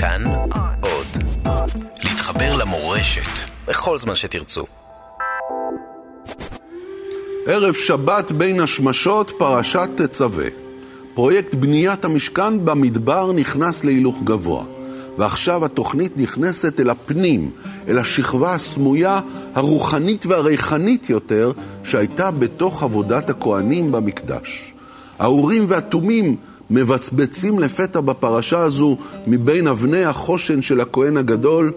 כאן עוד. להתחבר למורשת בכל זמן שתרצו. ערב שבת בין השמשות, פרשת תצווה. פרויקט בניית המשכן במדבר נכנס להילוך גבוה. ועכשיו התוכנית נכנסת אל הפנים, אל השכבה הסמויה, הרוחנית והריחנית יותר, שהייתה בתוך עבודת הכוהנים במקדש. האורים והתומים מבצבצים לפתע בפרשה הזו מבין אבני החושן של הכהן הגדול,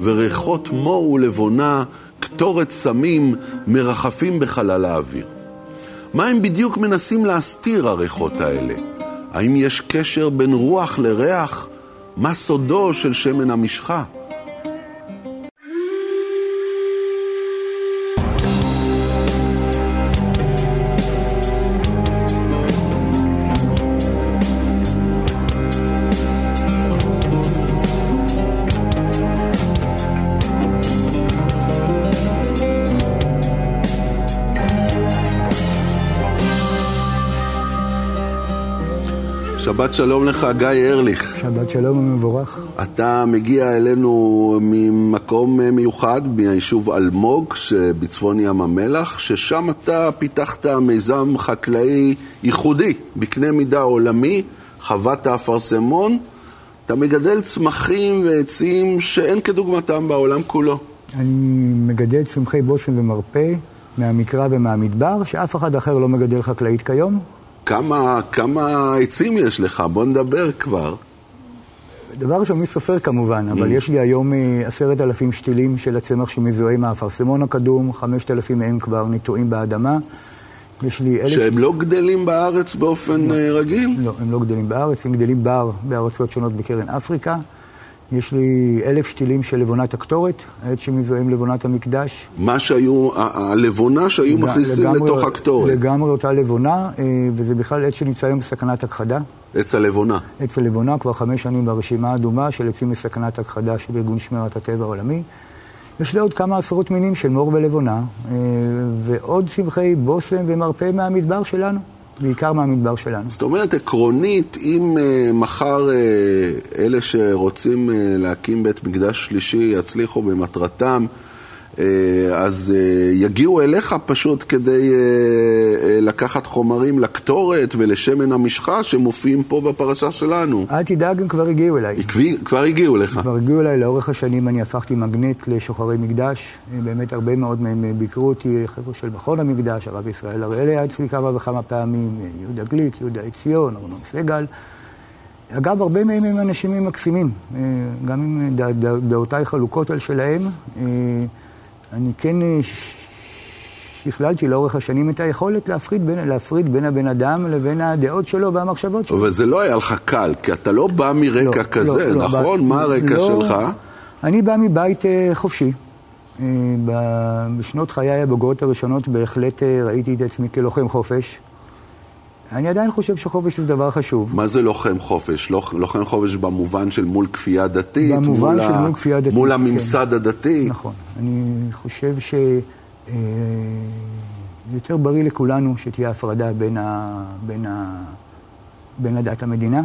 וריחות מור ולבונה, קטורת סמים, מרחפים בחלל האוויר. מה הם בדיוק מנסים להסתיר הריחות האלה? האם יש קשר בין רוח לריח? מה סודו של שמן המשחה? שבת שלום לך, גיא ארליך. שבת שלום ומבורך. אתה מגיע אלינו ממקום מיוחד, מהיישוב אלמוג שבצפון ים המלח, ששם אתה פיתחת מיזם חקלאי ייחודי, בקנה מידה עולמי, חוות האפרסמון. אתה מגדל צמחים ועצים שאין כדוגמתם בעולם כולו. אני מגדל צמחי בושם ומרפא מהמקרא ומהמדבר, שאף אחד אחר לא מגדל חקלאית כיום. כמה, כמה עצים יש לך? בוא נדבר כבר. דבר ראשון, מי סופר כמובן, אבל יש לי היום עשרת אלפים שתילים של הצמח שמזוהה עם האפרסמון הקדום, חמשת אלפים מהם כבר נטועים באדמה. יש לי אלף... שהם לא גדלים בארץ באופן לא. רגיל? לא, הם לא גדלים בארץ, הם גדלים בר בארצות שונות בקרן אפריקה. יש לי אלף שתילים של לבונת הקטורת, העץ שמזוהה עם לבונת המקדש. מה שהיו, הלבונה שהיו מכניסים לגמרי, לתוך הקטורת. לגמרי אותה לבונה, וזה בכלל עץ שנמצא היום בסכנת הכחדה. עץ הלבונה. עץ הלבונה כבר חמש שנים ברשימה האדומה של עצים בסכנת הכחדה של ארגון שמירת הטבע העולמי. יש לי עוד כמה עשרות מינים של מור ולבונה, ועוד צמחי בושם ומרפא מהמדבר שלנו. בעיקר מהמדבר שלנו. זאת אומרת, עקרונית, אם uh, מחר uh, אלה שרוצים uh, להקים בית מקדש שלישי יצליחו במטרתם, אז uh, יגיעו אליך פשוט כדי uh, לקחת חומרים לקטורת ולשמן המשחה שמופיעים פה בפרשה שלנו. אל תדאג, הם כבר הגיעו אליי. כבר, כבר הגיעו לך. כבר הגיעו אליי, לאורך השנים אני הפכתי מגנט לשוחרי מקדש. באמת הרבה מאוד מהם ביקרו אותי, חבר'ה של מכון המקדש, הרב ישראל הראל היה אצלי כמה וכמה פעמים, יהודה גליק, יהודה עציון, ארנון סגל. אגב, הרבה מהם הם אנשים מקסימים, גם אם דעותיי חלוקות על שלהם. אני כן שכללתי לאורך השנים את היכולת להפריד בין, להפריד בין הבן אדם לבין הדעות שלו והמחשבות שלו. אבל זה לא היה לך קל, כי אתה לא בא מרקע לא, כזה, לא, נכון? לא, מה הרקע לא, שלך? אני בא מבית חופשי. בשנות חיי הבוגרות הראשונות בהחלט ראיתי את עצמי כלוחם חופש. אני עדיין חושב שחופש זה דבר חשוב. מה זה לוחם חופש? לוחם חופש במובן של מול כפייה דתית? במובן מול של ה... מול כפייה דתית. מול הממסד כן. הדתי? נכון. אני חושב ש... יותר בריא לכולנו שתהיה הפרדה בין, ה... בין, ה... בין הדת למדינה.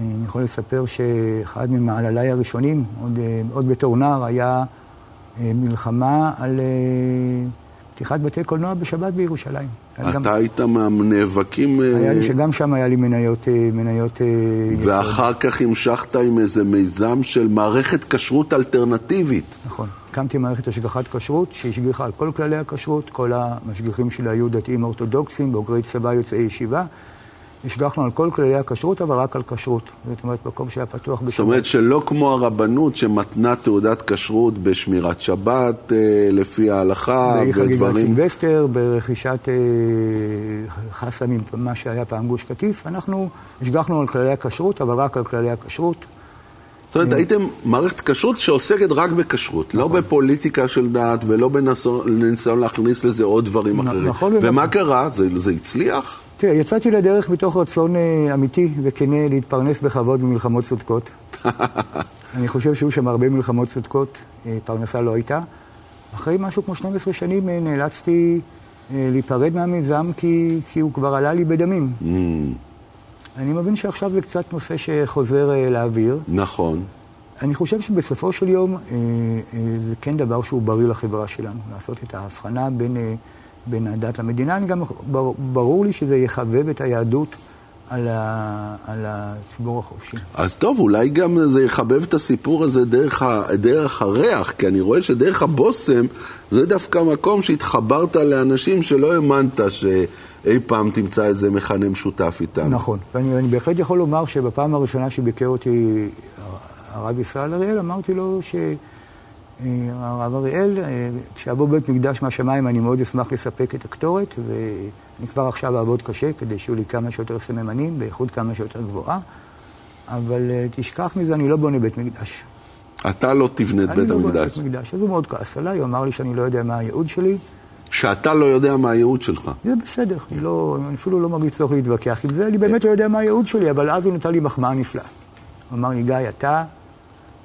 אני יכול לספר שאחד ממעלליי הראשונים, עוד, עוד בתור נער, היה מלחמה על פתיחת בתי קולנוע בשבת בירושלים. אתה גם... היית מהנאבקים... היה לי שגם שם היה לי מניות... מניות ואחר יסוד. כך המשכת עם איזה מיזם של מערכת כשרות אלטרנטיבית. נכון. הקמתי מערכת השגחת כשרות שהשגיחה על כל כללי הכשרות, כל המשגיחים שלה היו דתיים אורתודוקסים, בוגרי צבא יוצאי ישיבה. השגחנו על כל כללי הכשרות, אבל רק על כשרות. זאת אומרת, מקום שהיה פתוח בשבת. זאת אומרת שלא כמו הרבנות שמתנה תעודת כשרות בשמירת שבת, לפי ההלכה ודברים... בחגיגת סילבסטר, ברכישת חסמים, מה שהיה פעם גוש קטיף. אנחנו השגחנו על כללי הכשרות, אבל רק על כללי הכשרות. זאת אומרת, הייתם מערכת כשרות שעוסקת רק בכשרות, לא בפוליטיקה של דת ולא בניסיון להכניס לזה עוד דברים אחרים. נכון. ומה קרה? זה הצליח? תראה, יצאתי לדרך מתוך רצון אמיתי וכנה להתפרנס בכבוד במלחמות צודקות. אני חושב שהיו שם הרבה מלחמות צודקות, פרנסה לא הייתה. אחרי משהו כמו 12 שנים נאלצתי להיפרד מהמיזם כי, כי הוא כבר עלה לי בדמים. אני מבין שעכשיו זה קצת נושא שחוזר אה, לאוויר. נכון. אני חושב שבסופו של יום אה, אה, זה כן דבר שהוא בריא לחברה שלנו, לעשות את ההבחנה בין, אה, בין הדת למדינה. אני גם, בר, ברור לי שזה יחבב את היהדות על, ה, על הציבור החופשי. אז טוב, אולי גם זה יחבב את הסיפור הזה דרך, ה, דרך הריח, כי אני רואה שדרך הבושם זה דווקא מקום שהתחברת לאנשים שלא האמנת שאי פעם תמצא איזה מכנה משותף איתם. נכון, ואני בהחלט יכול לומר שבפעם הראשונה שביקר אותי הרב ישראל אריאל, אמרתי לו שהרב אריאל, כשיבוא בית מקדש מהשמיים אני מאוד אשמח לספק את הקטורת, ואני כבר עכשיו אעבוד קשה כדי שיהיו לי כמה שיותר סממנים, באיכות כמה שיותר גבוהה, אבל אה, תשכח מזה, אני לא בונה בית מקדש. אתה לא תבנה את בית אני לא בונה המקדש. בית מקדש. אז הוא מאוד כעס עליי, הוא אמר לי שאני לא יודע מה הייעוד שלי. שאתה לא יודע מה הייעוד שלך. זה בסדר, אני, לא, אני אפילו לא מרגיש צורך להתווכח עם זה, אני באמת לא יודע מה הייעוד שלי, אבל אז הוא נתן לי מחמאה נפלאה. הוא אמר לי, גיא, אתה,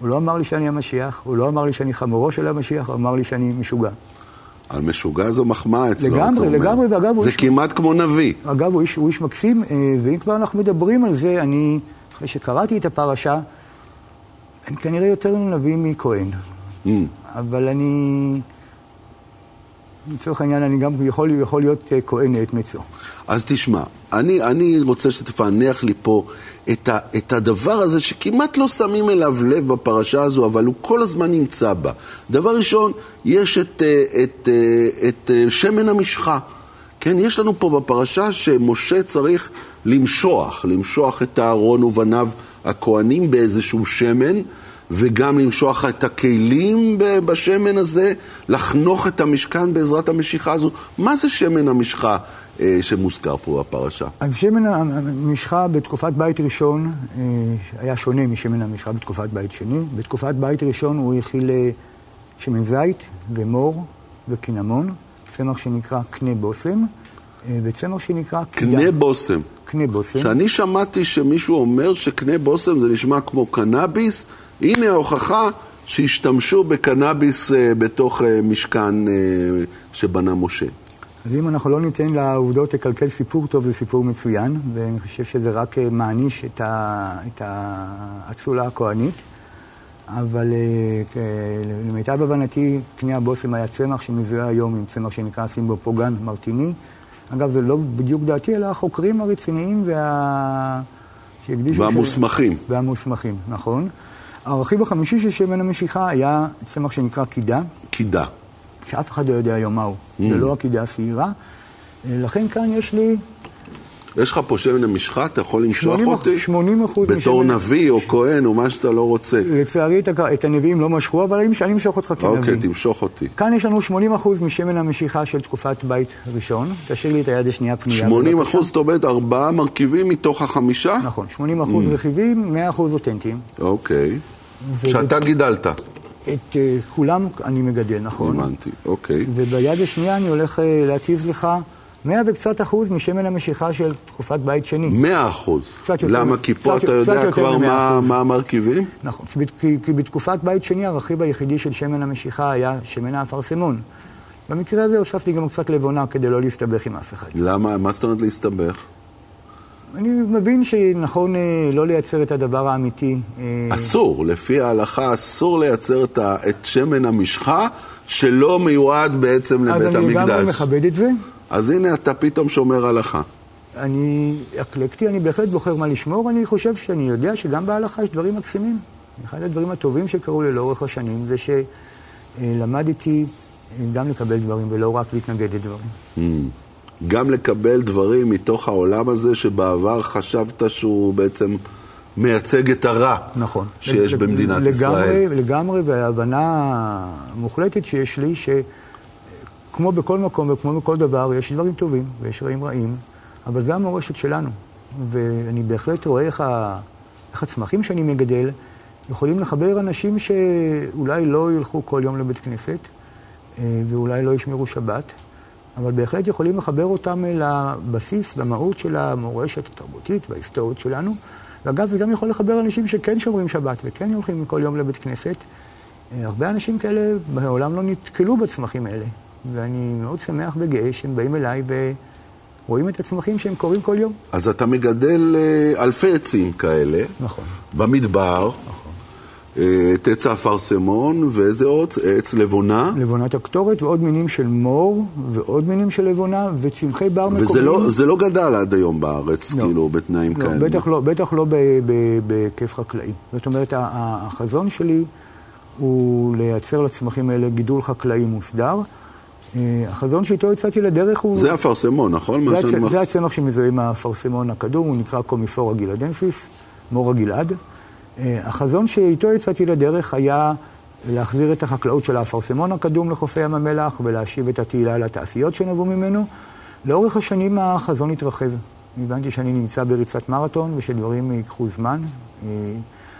הוא לא אמר לי שאני המשיח, הוא לא אמר לי שאני חמורו של המשיח, הוא אמר לי שאני משוגע. על משוגע זו מחמאה אצלו. לגמרי, אתה אומר. לגמרי, ואגב, הוא זה איש- כמעט כמו נביא. אגב, הוא איש, הוא איש מקסים, אה, ואם כבר אנחנו מדברים על זה, אני, אחרי שקראתי את הפרשה, אני כנראה יותר נביא מכהן. Mm. אבל אני, לצורך העניין, אני גם יכול, יכול להיות אה, כהן את מצו. אז תשמע, אני, אני רוצה שתפענח לי פה את, ה, את הדבר הזה שכמעט לא שמים אליו לב בפרשה הזו, אבל הוא כל הזמן נמצא בה. דבר ראשון, יש את, אה, את, אה, את אה, שמן המשחה. כן, יש לנו פה בפרשה שמשה צריך למשוח, למשוח את אהרון ובניו הכהנים באיזשהו שמן, וגם למשוח את הכלים בשמן הזה, לחנוך את המשכן בעזרת המשיכה הזו. מה זה שמן המשחה אה, שמוזכר פה בפרשה? שמן המשחה בתקופת בית ראשון אה, היה שונה משמן המשחה בתקופת בית שני. בתקופת בית ראשון הוא הכיל אה, שמן זית ומור וקינמון, צמח שנקרא קנה בושם, אה, וצמח שנקרא קידה. קנה בושם. קנה בושם. שאני שמעתי שמישהו אומר שקנה בושם זה נשמע כמו קנאביס, הנה ההוכחה שהשתמשו בקנאביס אה, בתוך אה, משכן אה, שבנה משה. אז אם אנחנו לא ניתן לעובדות לקלקל סיפור טוב, זה סיפור מצוין, ואני חושב שזה רק מעניש את, ה, את האצולה הכהנית. אבל למיטב הבנתי, קנה הבושם היה צמח שמזוהה היום עם צמח שנקרא סימבופוגן מרטיני. אגב, זה לא בדיוק דעתי, אלא החוקרים הרציניים וה... שהקדישו... והמוסמכים. ש... והמוסמכים, נכון. הרכיב החמישי של שמן המשיכה היה צמח שנקרא קידה. קידה. שאף אחד לא יודע היום מהו. זה לא הקידה השעירה. לכן כאן יש לי יש לך פה שמן המשחה, אתה יכול למשוח 80 אותי? 80 אחוז בתור משמן- נביא או כהן או מה שאתה לא רוצה. לצערי את הנביאים לא משכו, אבל אני אמשוך אותך כנביא. אוקיי, תמשוך אותי. כאן יש לנו 80 אחוז משמן המשיכה של תקופת בית ראשון. תשאיר לי את היד השנייה פנייה. 80 בבקשה. אחוז, זאת אומרת, ארבעה מרכיבים מתוך החמישה? נכון, 80 אחוז רכיבים, 100 אחוז אותנטיים. אוקיי. שאתה גידלת, את אה, כולם אני מגדל, נכון. הבנתי. אוקיי. וביד השנייה אני הולך להציב לך 100 וקצת אחוז משמן המשיכה של תקופת בית שני. מאה אחוז. קצת יותר למה? כי פה קצת- אתה יודע כבר מה-. מה המרכיבים? נכון, כי, כי, בתקופת בית שני הרכיב היחידי של שמן המשיכה היה שמן האפרסמון. במקרה הזה הוספתי גם קצת לבונה כדי לא להסתבך עם אף אחד. למה? מה זאת אומרת להסתבך? אני מבין שנכון אה, לא לייצר את הדבר האמיתי. אה, אסור, לפי ההלכה אסור לייצר את שמן המשחה שלא מיועד בעצם אז לבית אני לגמרי המקדש. מכבד את זה. אז הנה אתה פתאום שומר הלכה. אני אקלקטי, אני בהחלט בוחר מה לשמור. אני חושב שאני יודע שגם בהלכה יש דברים מקסימים. אחד הדברים הטובים שקרו לי לאורך השנים זה שלמדתי גם לקבל דברים ולא רק להתנגד לדברים. גם לקבל דברים מתוך העולם הזה שבעבר חשבת שהוא בעצם מייצג את הרע נכון. שיש לג- במדינת לגמרי, ישראל. לגמרי, וההבנה המוחלטת שיש לי, שכמו בכל מקום וכמו בכל דבר, יש דברים טובים ויש רעים רעים, אבל זו המורשת שלנו. ואני בהחלט רואה איך, ה... איך הצמחים שאני מגדל יכולים לחבר אנשים שאולי לא ילכו כל יום לבית כנסת, אה, ואולי לא ישמרו שבת, אבל בהחלט יכולים לחבר אותם אל הבסיס והמהות של המורשת התרבותית וההיסטורית שלנו. ואגב, זה גם יכול לחבר אנשים שכן שומרים שבת וכן הולכים כל יום לבית כנסת. אה, הרבה אנשים כאלה בעולם לא נתקלו בצמחים האלה, ואני מאוד שמח וגאה שהם באים אליי רואים את הצמחים שהם קורים כל יום. אז אתה מגדל אה, אלפי עצים כאלה. נכון. במדבר. נכון. את עץ האפרסמון, ואיזה עוד? עץ לבונה. לבונת הקטורת, ועוד מינים של מור, ועוד מינים של לבונה, וצמחי בר מקומיים. וזה לא, לא גדל עד היום בארץ, לא, כאילו, בתנאים לא, כאלה. בטח לא, בטח לא בהיקף חקלאי. זאת אומרת, החזון שלי הוא לייצר לצמחים האלה גידול חקלאי מוסדר. אה, החזון שאיתו יצאתי לדרך הוא... זה אפרסמון, נכון? זה, הצ... מחס... זה הצמח שמזוהה עם האפרסמון הקדום, הוא נקרא קומיפורה גילדנסיס, מור הגלעד. אה, החזון שאיתו יצאתי לדרך היה להחזיר את החקלאות של האפרסמון הקדום לחופי ים המלח ולהשיב את התהילה לתעשיות שנבעו ממנו. לאורך השנים החזון התרחב. הבנתי שאני נמצא בריצת מרתון ושדברים ייקחו זמן. אה,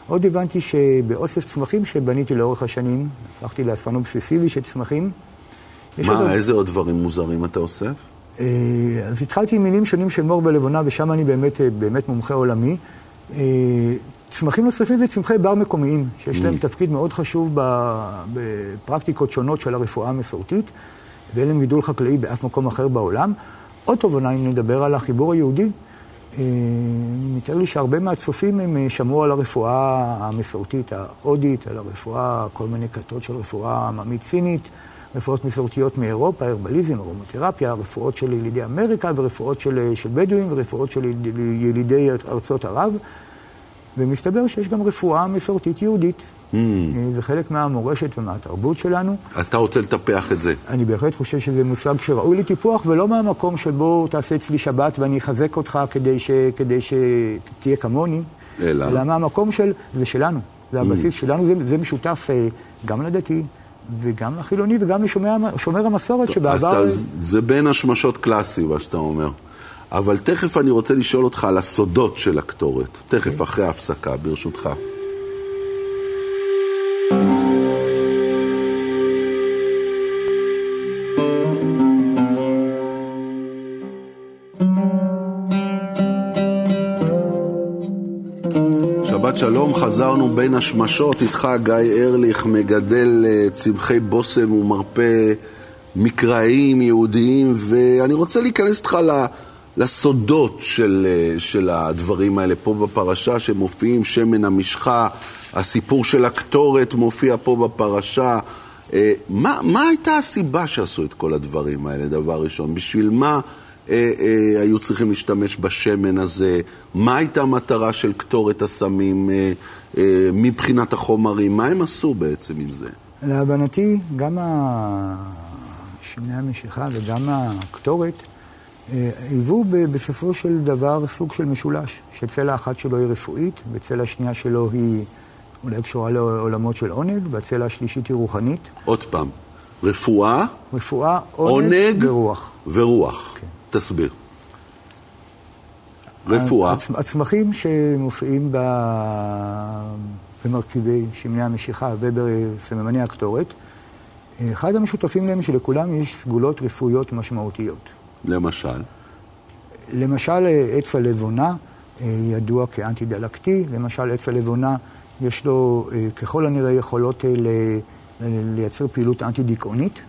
עוד הבנתי שבאוסף צמחים שבניתי לאורך השנים, הפכתי לאספן אובססיבי של צמחים. מה, עוד... איזה עוד דברים מוזרים אתה אוסף? אה, אז התחלתי עם מינים שונים של מור ולבונה, ושם אני באמת, באמת מומחה עולמי. צמחים נוספים זה צמחי בר מקומיים, שיש להם mm. תפקיד מאוד חשוב בפרקטיקות שונות של הרפואה המסורתית, ואין להם גידול חקלאי באף מקום אחר בעולם. עוד תובנה, אם נדבר על החיבור היהודי, אה, מתאר לי שהרבה מהצופים הם אה, שמעו על הרפואה המסורתית ההודית, על הרפואה, כל מיני כתות של רפואה עממית סינית, רפואות מסורתיות מאירופה, הרבליזם, ארומותרפיה, רפואות של ילידי אמריקה ורפואות של, של בדואים ורפואות של ילידי ארצות ערב. ומסתבר שיש גם רפואה מסורתית יהודית. Mm. זה חלק מהמורשת ומהתרבות שלנו. אז אתה רוצה לטפח את זה. אני בהחלט חושב שזה מושג שראוי לטיפוח, ולא מהמקום שבו תעשה אצלי שבת ואני אחזק אותך כדי, ש... כדי שתהיה כמוני. אלא? אלא מהמקום של, זה שלנו, זה mm. הבסיס mm. שלנו, זה, זה משותף אה, גם לדתי. וגם לחילוני וגם לשומר המסורת טוב, שבעבר... אז אתה, זה בין השמשות קלאסי, מה שאתה אומר. אבל תכף אני רוצה לשאול אותך על הסודות של הקטורת. תכף, okay. אחרי ההפסקה, ברשותך. שלום, חזרנו בין השמשות, איתך גיא ארליך, מגדל אה, צמחי בושם ומרפא מקראיים יהודיים, ואני רוצה להיכנס איתך ל... לסודות של, אה, של הדברים האלה פה בפרשה שמופיעים, שמן המשחה, הסיפור של הקטורת מופיע פה בפרשה. אה, מה, מה הייתה הסיבה שעשו את כל הדברים האלה, דבר ראשון? בשביל מה אה, אה, היו צריכים להשתמש בשמן הזה? מה הייתה המטרה של קטורת הסמים אה, אה, מבחינת החומרים? מה הם עשו בעצם עם זה? להבנתי, גם שמני המשיכה וגם הקטורת היוו בסופו של דבר סוג של משולש, שצלע אחת שלו היא רפואית, וצלע השנייה שלו היא אולי קשורה לעולמות של עונג, והצלע השלישית היא רוחנית. עוד פעם, רפואה, רפואה, עונג, עונג ורוח. ורוח. כן. תסביר. רפואה. הצ, הצמחים שמופיעים במרכיבי שמני המשיכה ובסממני הקטורת, אחד המשותפים להם שלכולם יש סגולות רפואיות משמעותיות. למשל? למשל, עץ הלבונה אה, ידוע כאנטי-דלקתי, למשל עץ הלבונה יש לו אה, ככל הנראה יכולות אה, לייצר פעילות אנטי-דיכאונית.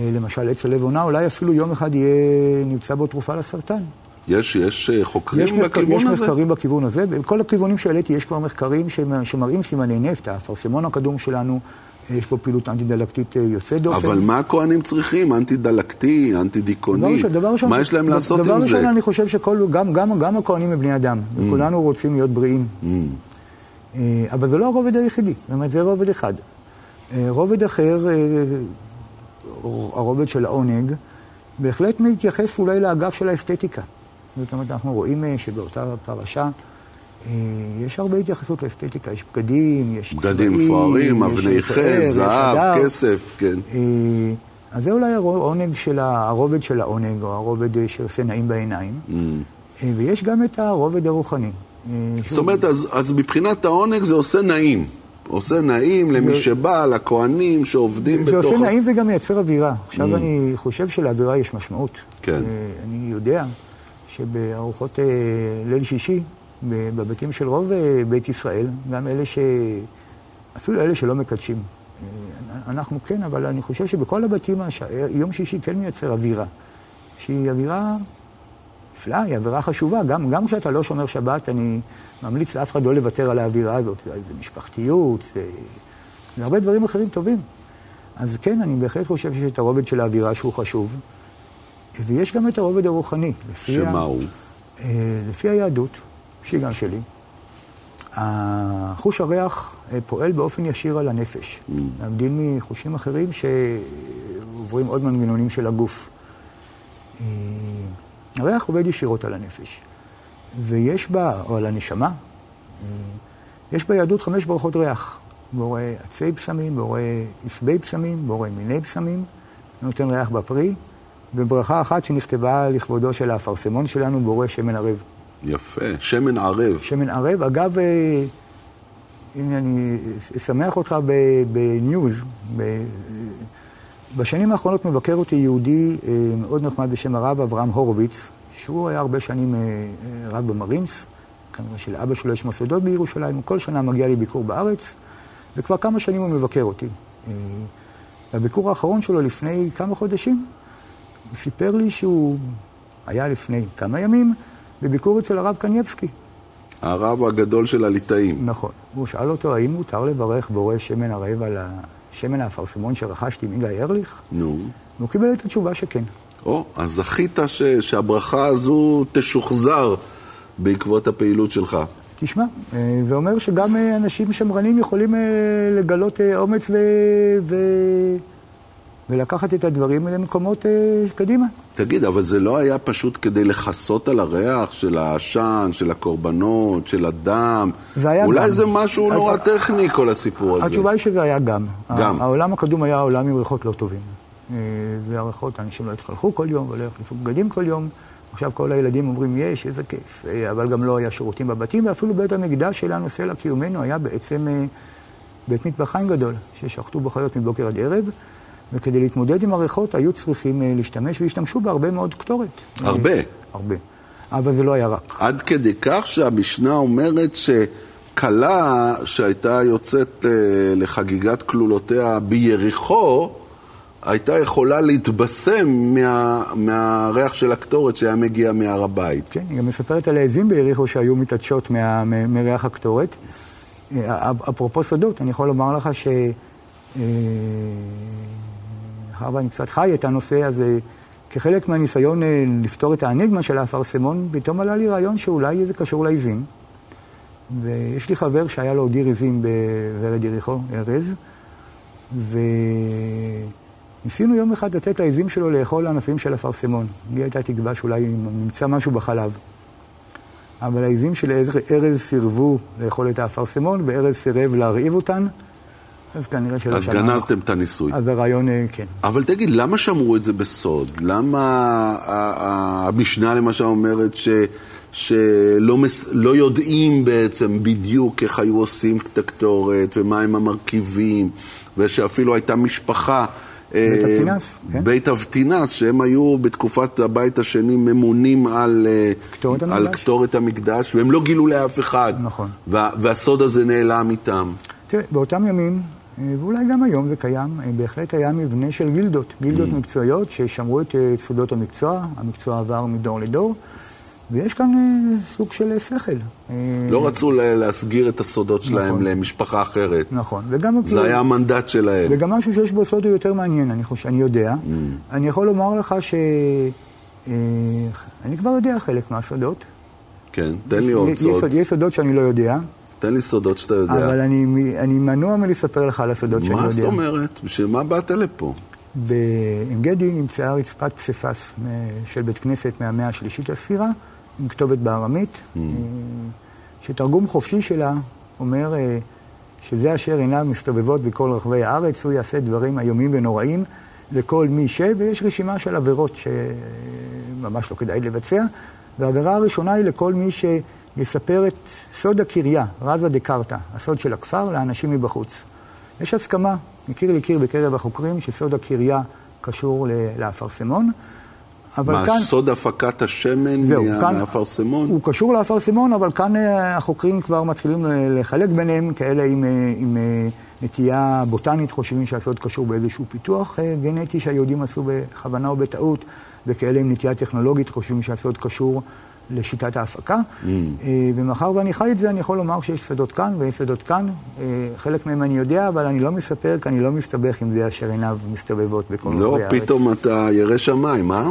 למשל עץ הלבונה, אולי אפילו יום אחד יהיה, נמצא בו תרופה לסרטן. יש, יש חוקרים יש בכיוון יש הזה? יש מחקרים בכיוון הזה. בכל הכיוונים שהעליתי יש כבר מחקרים שמראים סימני נפט. האפרסמון הקדום שלנו יש פה פעילות אנטי-דלקתית אה, יוצאת דופן. אבל מה הכוהנים צריכים? אנטי-דלקתי, אנטי-דיכאוני? מה יש להם לעשות דבר עם זה? דבר ראשון, אני חושב שגם הכהנים הם בני אדם, mm. וכולנו רוצים להיות בריאים. Mm. אה, אבל זה לא הרובד היחידי, זאת אומרת, זה רובד אחד. אה, רובד אחר, הרובד של העונג, בהחלט מתייחס אולי לאגף של האסתטיקה. זאת אומרת, אנחנו רואים שבאותה פרשה, אה, יש הרבה התייחסות לאסתטיקה, יש בגדים, יש צבעים, בגדים מפוארים, אבני חן, זהב, כסף, כן. אה, אז זה אולי העונג של, הרובד של העונג, או הרובד שעושה נעים בעיניים. Mm. אה, ויש גם את הרובד הרוחני. זאת אומרת, אז, אז מבחינת העונג זה עושה נעים. עושה נעים למי שבא, לכהנים שעובדים בתוך... זה עושה נעים וגם מייצר אווירה. עכשיו mm. אני חושב שלאווירה יש משמעות. כן. אני יודע שבארוחות ליל שישי, בבתים של רוב אה, בית ישראל, גם אלה ש... אפילו אלה שלא מקדשים. אה, אנחנו כן, אבל אני חושב שבכל הבתים. יום שישי כן מייצר אווירה, שהיא אווירה נפלא, היא עבירה חשובה. גם, גם כשאתה לא שומר שבת, אני ממליץ לאף אחד לא לוותר על האווירה הזאת. זה, זה משפחתיות, זה, זה הרבה דברים אחרים טובים. אז כן, אני בהחלט חושב שיש את הרובד של האווירה שהוא חשוב. ויש גם את הרובד הרוחני. שמה הוא? אה, לפי היהדות, שהיא גם שלי, חוש הריח אה, פועל באופן ישיר על הנפש, mm. להבדיל מחושים אחרים שעוברים עוד מנגנונים של הגוף. אה, הריח עובד ישירות על הנפש, ויש בה, או על הנשמה, יש ביהדות חמש ברכות ריח. בורא עצי בשמים, בורא עשבי בשמים, בורא מיני בשמים, נותן ריח בפרי, וברכה אחת שנכתבה לכבודו של האפרסמון שלנו, בורא שמן ערב. יפה, שמן ערב. שמן ערב. אגב, אה, הנה אני אשמח אותך בניוז. בשנים האחרונות מבקר אותי יהודי אה, מאוד נחמד בשם הרב אברהם הורוביץ, שהוא היה הרבה שנים אה, רב במרינס, כנראה שלאבא שלו יש מוסדות בירושלים, כל שנה מגיע לי ביקור בארץ, וכבר כמה שנים הוא מבקר אותי. בביקור האחרון שלו לפני כמה חודשים, הוא סיפר לי שהוא היה לפני כמה ימים בביקור אצל הרב קנייבסקי. הרב הגדול של הליטאים. נכון. הוא שאל אותו, האם מותר לברך בורא שמן ערב על השמן האפרסמון שרכשתי מגיא ארליך? נו. והוא קיבל את התשובה שכן. או, אז זכית ש... שהברכה הזו תשוחזר בעקבות הפעילות שלך. תשמע, אה, זה אומר שגם אה, אנשים שמרנים יכולים אה, לגלות אומץ ו... ו... ולקחת את הדברים למקומות אה, קדימה. תגיד, אבל זה לא היה פשוט כדי לכסות על הריח של העשן, של הקורבנות, של הדם? זה היה אולי גם. זה משהו נורא טכני, כל הסיפור הזה. התשובה היא שזה היה גם. גם. העולם הקדום היה עולם עם ריחות לא טובים. אה, והריחות, אנשים לא התחלחו כל יום ולא החליפו בגדים כל יום. עכשיו כל הילדים אומרים, יש, איזה כיף. אה, אבל גם לא היה שירותים בבתים, ואפילו בית המקדש שלנו, סלע קיומנו, היה בעצם אה, בית מטבחיים גדול, ששחטו בו חיות מבוקר עד ערב. וכדי להתמודד עם הריחות היו צריכים אה, להשתמש, והשתמשו בהרבה מאוד קטורת. הרבה. אה, הרבה. אבל זה לא היה רק. עד כדי כך שהמשנה אומרת שכלה שהייתה יוצאת אה, לחגיגת כלולותיה ביריחו, הייתה יכולה להתבשם מה, מהריח של הקטורת שהיה מגיע מהר הבית. כן, היא גם מספרת על העזים ביריחו שהיו מתעדשות מה, מריח הקטורת. אפרופו סודות, אני יכול לומר לך ש... מאחר ואני קצת חי את הנושא, אז כחלק מהניסיון אה, לפתור את האניגמה של האפרסמון, פתאום עלה לי רעיון שאולי זה קשור לעיזים. ויש לי חבר שהיה לו דיר עיזים בוורד יריחו, ארז, וניסינו יום אחד לתת לעיזים שלו לאכול ענפים של אפרסמון. לי הייתה תקווה שאולי נמצא משהו בחלב. אבל העיזים של ארז סירבו לאכול את האפרסמון, וארז סירב להרעיב אותן. אז כנראה שלא אז גנזתם את הניסוי. אז הרעיון, אה, כן. אבל תגיד, למה שמרו את זה בסוד? למה המשנה למשל אומרת ש... שלא מס... לא יודעים בעצם בדיוק איך היו עושים את הקטורת ומה הם המרכיבים, ושאפילו הייתה משפחה. אה, בית אבטינס, כן. בית אבטינס, שהם היו בתקופת הבית השני ממונים על קטורת על המקדש. קטורת המקדש, והם לא גילו לאף אחד. נכון. וה, והסוד הזה נעלם איתם. תראה, באותם ימים אה, ואולי גם היום זה קיים, אה, בהחלט היה מבנה של גילדות, גילדות mm. מקצועיות ששמרו את אה, סודות המקצוע, המקצוע עבר מדור לדור, ויש כאן סוג של שכל. לא רצו להסגיר את הסודות שלהם נכון. למשפחה אחרת. נכון. וגם... זה היה המנדט שלהם. וגם משהו שיש בו סוד הוא יותר מעניין, אני חושב, אני יודע. Mm. אני יכול לומר לך ש... אני כבר יודע חלק מהסודות. כן, תן לי עוד סוד. יש סודות שאני לא יודע. תן לי סודות שאתה יודע. אבל אני, אני מנוע מלספר לך על הסודות שאני יודע. מה זאת אומרת? בשביל מה באת לפה? בעין גדי נמצאה רצפת פסיפס של בית כנסת מהמאה השלישית לספירה, עם כתובת בארמית, mm. אה, שתרגום חופשי שלה אומר אה, שזה אשר עיניו מסתובבות בכל רחבי הארץ, הוא יעשה דברים איומים ונוראים לכל מי ש... ויש רשימה של עבירות שממש לא כדאי לבצע, והעבירה הראשונה היא לכל מי ש... יספר את סוד הקריה, רזה דקרתא, הסוד של הכפר, לאנשים מבחוץ. יש הסכמה, מקיר לקיר בקרב החוקרים, שסוד הקריה קשור לאפרסמון. אבל מה, כאן... סוד הפקת השמן זהו, מה, כאן, מהאפרסמון? הוא קשור לאפרסמון, אבל כאן אה, החוקרים כבר מתחילים לחלק ביניהם, כאלה עם, אה, עם אה, נטייה בוטנית, חושבים שהסוד קשור באיזשהו פיתוח גנטי שהיהודים עשו בכוונה או בטעות. וכאלה עם נטייה טכנולוגית חושבים שהסוד קשור לשיטת ההפקה. Mm. אה, ומאחר ואני חי את זה, אני יכול לומר שיש שדות כאן ויש שדות כאן. אה, חלק מהם אני יודע, אבל אני לא מספר, כי אני לא מסתבך עם זה אשר עיניו מסתובבות בכל לא, הארץ. לא, פתאום אתה ירא שמיים, אה?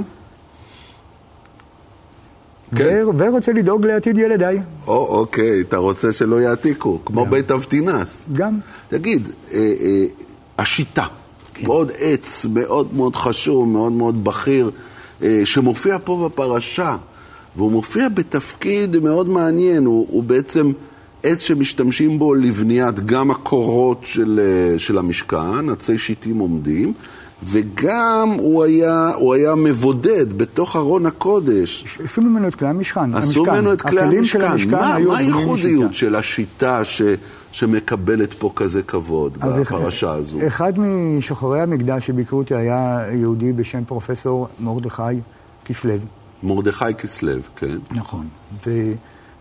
כן. ורוצה לדאוג לעתיד ילדיי. או, אוקיי, אתה רוצה שלא יעתיקו, כמו גם. בית אבטינס. גם. תגיד, אה, אה, השיטה, כן. מאוד עץ, מאוד מאוד חשוב, מאוד מאוד בכיר, אה, שמופיע פה בפרשה, והוא מופיע בתפקיד מאוד מעניין, הוא, הוא בעצם עץ שמשתמשים בו לבניית גם הקורות של, אה, של המשכן, עצי שיטים עומדים, וגם הוא היה, הוא היה מבודד בתוך ארון הקודש. עשו ממנו את כלי המשכן. עשו ממנו את כלי המשכן. מה, מה הייחודיות של השיטה ש, שמקבלת פה כזה כבוד בפרשה אחד, הזו? אחד משוחרי המקדש שביקרו אותי היה יהודי בשם פרופסור מרדכי כסלו. מרדכי כסלו, כן. נכון. ו...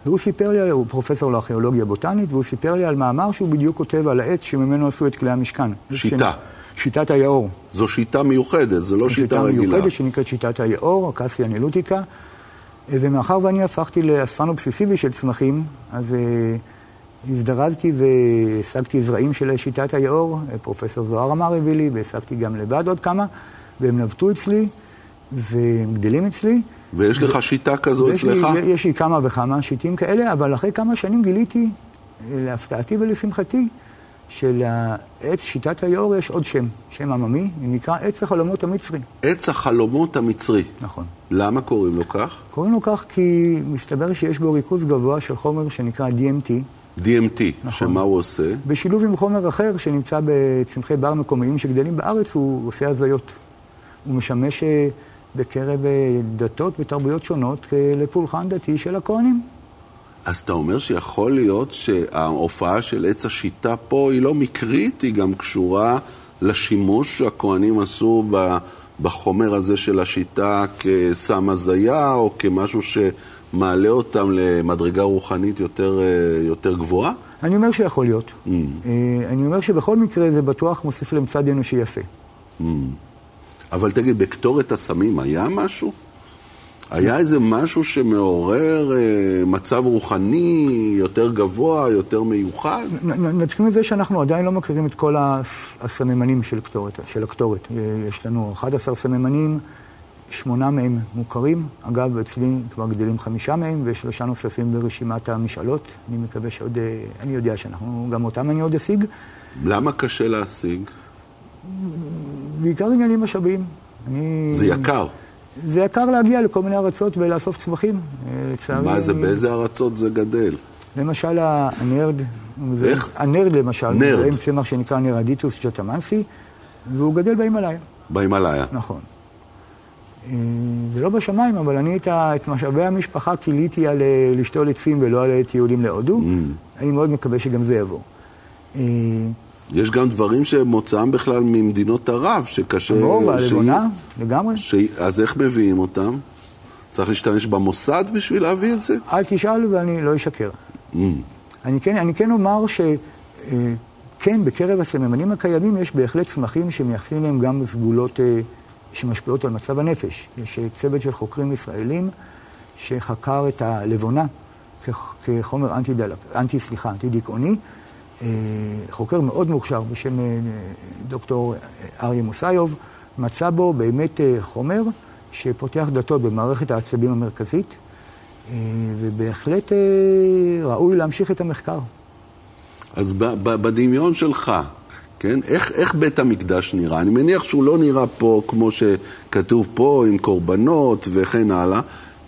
והוא סיפר לי, הוא פרופסור לארכיאולוגיה בוטנית, והוא סיפר לי על מאמר שהוא בדיוק כותב על העץ שממנו עשו את כלי המשכן. שיטה. שיטת היאור. זו שיטה מיוחדת, זו לא שיטה רגילה. שיטה מיוחדת שנקראת שיטת היאור, הקסיה נלוטיקה. ומאחר ואני הפכתי לאספן אובססיבי של צמחים, אז uh, הזדרזתי והשגתי זרעים של שיטת היאור, פרופסור זוהר אמר הביא לי, והשגתי גם לבד עוד כמה, והם נבטו אצלי, והם גדלים אצלי. ויש לך שיטה כזו אצלך? לי, יש לי כמה וכמה שיטים כאלה, אבל אחרי כמה שנים גיליתי, להפתעתי ולשמחתי, שלעץ שיטת היאור יש עוד שם, שם עממי, נקרא עץ החלומות המצרי. עץ החלומות המצרי. נכון. למה קוראים לו כך? קוראים לו כך כי מסתבר שיש בו ריכוז גבוה של חומר שנקרא DMT. DMT, נכון. שמה הוא עושה? בשילוב עם חומר אחר שנמצא בצמחי בר מקומיים שגדלים בארץ, הוא עושה הזיות. הוא משמש אה, בקרב אה, דתות ותרבויות שונות לפולחן דתי של הכהנים. אז אתה אומר שיכול להיות שההופעה של עץ השיטה פה היא לא מקרית, היא גם קשורה לשימוש שהכוהנים עשו בחומר הזה של השיטה כסם הזיה, או כמשהו שמעלה אותם למדרגה רוחנית יותר, יותר גבוהה? אני אומר שיכול להיות. Mm. אה, אני אומר שבכל מקרה זה בטוח מוסיף להם צד אנושי יפה. Mm. אבל תגיד, בקטורת הסמים היה משהו? היה איזה משהו שמעורר אה, מצב רוחני יותר גבוה, יותר מיוחד? נתחיל מזה שאנחנו עדיין לא מכירים את כל הסממנים של, קטורת, של הקטורת. אה, יש לנו 11 סממנים, שמונה מהם מוכרים. אגב, אצלי כבר גדלים חמישה מהם, ושלושה נוספים ברשימת המשאלות. אני מקווה שעוד, אה, אני יודע שאנחנו, גם אותם אני עוד אשיג. למה קשה להשיג? בעיקר עניינים משאביים. אני... זה יקר. זה יקר להגיע לכל מיני ארצות ולאסוף צמחים. אה, לצערי... מה זה, באיזה ארצות זה גדל? למשל הנרד. איך? הנרד למשל. נרד. זה צמח שנקרא נרדיטוס ג'טמנסי, והוא גדל בהימאליה. בהימאליה. נכון. אה, זה לא בשמיים, אבל אני את משאבי המשפחה כיליתי על אה, לשתול עצים ולא על טיולים להודו. Mm. אני מאוד מקווה שגם זה יבוא. יש גם דברים שמוצאם בכלל ממדינות ערב, שקשה... ברור, והלבונה, לגמרי. ש... אז איך מביאים אותם? צריך להשתמש במוסד בשביל להביא את זה? אל תשאל ואני לא אשקר. Mm. אני, כן, אני כן אומר ש... אה, בקרב הסממנים הקיימים יש בהחלט צמחים שמייחסים להם גם סגולות אה, שמשפיעות על מצב הנפש. יש אה, צוות של חוקרים ישראלים שחקר את הלבונה כחומר אנטי, אנטי, סליחה, אנטי דיכאוני, חוקר מאוד מוכשר בשם אה, דוקטור אריה מוסיוב, מצא בו באמת אה, חומר שפותח דלתות במערכת העצבים המרכזית, ובהחלט ראוי להמשיך את המחקר. אז בדמיון שלך, כן? איך, איך בית המקדש נראה? אני מניח שהוא לא נראה פה כמו שכתוב פה, עם קורבנות וכן הלאה.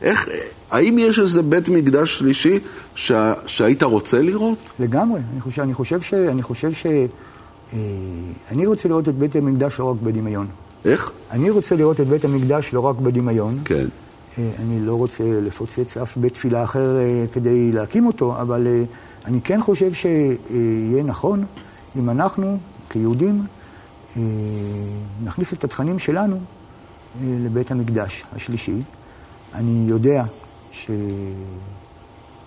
איך, האם יש איזה בית מקדש שלישי ש... שהיית רוצה לראות? לגמרי. אני חושב, אני חושב ש... אני חושב ש... אה, אני רוצה לראות את בית המקדש לא רק בדמיון. איך? אני רוצה לראות את בית המקדש לא רק בדמיון. כן. אה, אני לא רוצה לפוצץ אף בית תפילה אחר אה, כדי להקים אותו, אבל אני כן חושב שיהיה נכון אם אנחנו, כיהודים, נכניס את התכנים שלנו לבית המקדש השלישי. אני יודע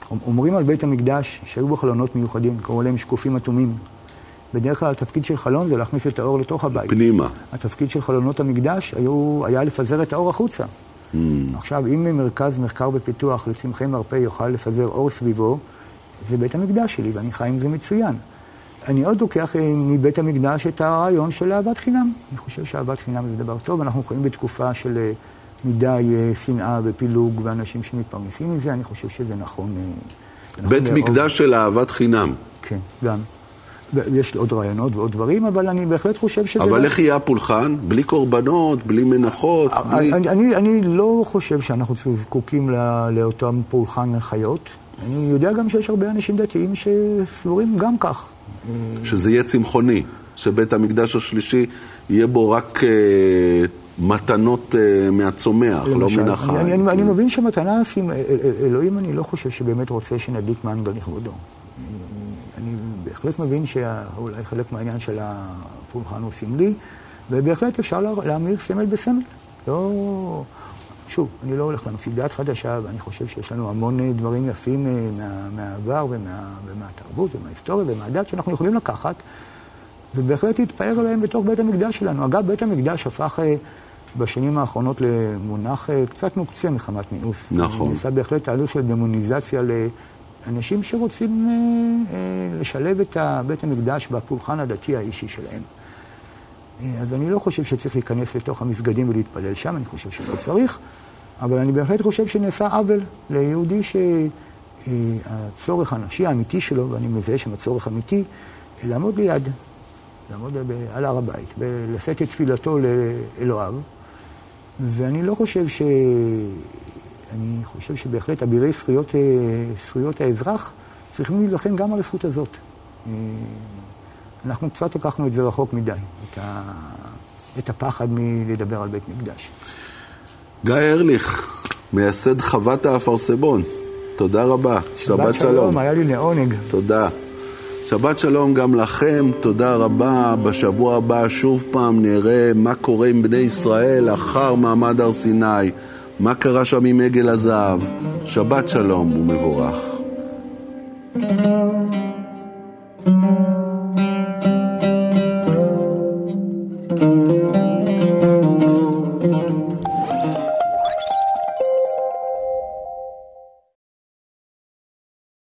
שאומרים על בית המקדש שהיו בו חלונות מיוחדים, קראו להם שקופים אטומים. בדרך כלל התפקיד של חלון זה להכניס את האור לתוך הבית. פנימה. התפקיד של חלונות המקדש היו, היה לפזר את האור החוצה. Mm. עכשיו, אם מרכז מחקר ופיתוח לצמחי מרפא יוכל לפזר אור סביבו, זה בית המקדש שלי, ואני חי עם זה מצוין. אני עוד לוקח אה, מבית המקדש את הרעיון של אהבת חינם. אני חושב שאהבת חינם זה דבר טוב, אנחנו חיים בתקופה של אה, מדי אה, שנאה ופילוג ואנשים שמתפרנסים מזה, אני חושב שזה נכון. בית נכון מקדש מאוד. של אהבת חינם. כן, גם. יש עוד רעיונות ועוד דברים, אבל אני בהחלט חושב שזה... אבל לא... איך יהיה הפולחן? בלי קורבנות, בלי מנחות? בלי... אני, אני, אני לא חושב שאנחנו זקוקים לא, לאותם פולחן חיות. אני יודע גם שיש הרבה אנשים דתיים שסבורים גם כך. שזה יהיה צמחוני, שבית המקדש השלישי יהיה בו רק... אה, מתנות uh, מהצומח, לא מן החי. אני, אני, אני מבין שמתנה, אלוהים אני לא חושב שבאמת רוצה שנדליק מנגל לכבודו. אני בהחלט מבין שאולי חלק מהעניין של הפולחן הוא סמלי, ובהחלט אפשר להמיר סמל בסמל. לא... שוב, אני לא הולך להמציא דת חדשה, ואני חושב שיש לנו המון אה, דברים יפים אה, מה, מהעבר ומה, ומהתרבות ומההיסטוריה ומהדת שאנחנו יכולים לקחת, ובהחלט להתפאר עליהם בתוך בית המקדש שלנו. אגב, בית המקדש הפך אה, בשנים האחרונות למונח קצת מוקצה מחמת מיאוס. נכון. נעשה בהחלט תהליך של דמוניזציה לאנשים שרוצים לשלב את בית המקדש בפולחן הדתי האישי שלהם. אז אני לא חושב שצריך להיכנס לתוך המסגדים ולהתפלל שם, אני חושב שלא צריך, אבל אני בהחלט חושב שנעשה עוול ליהודי שהצורך הנפשי האמיתי שלו, ואני מזהה שם הצורך אמיתי, לעמוד ליד, לעמוד על הר הבית, ולשאת את תפילתו לאלוהיו, ואני לא חושב ש... אני חושב שבהחלט אבירי זכויות, זכויות האזרח צריכים להילחם גם על הזכות הזאת. אנחנו קצת לקחנו את זה רחוק מדי, את, ה... את הפחד מלדבר על בית מקדש. גיא ארליך, מייסד חוות האפרסבון, תודה רבה. שבת, שבת שלום. שלום, היה לי לעונג. תודה. שבת שלום גם לכם, תודה רבה. בשבוע הבא שוב פעם נראה מה קורה עם בני ישראל אחר מעמד הר סיני, מה קרה שם עם עגל הזהב. שבת שלום ומבורך.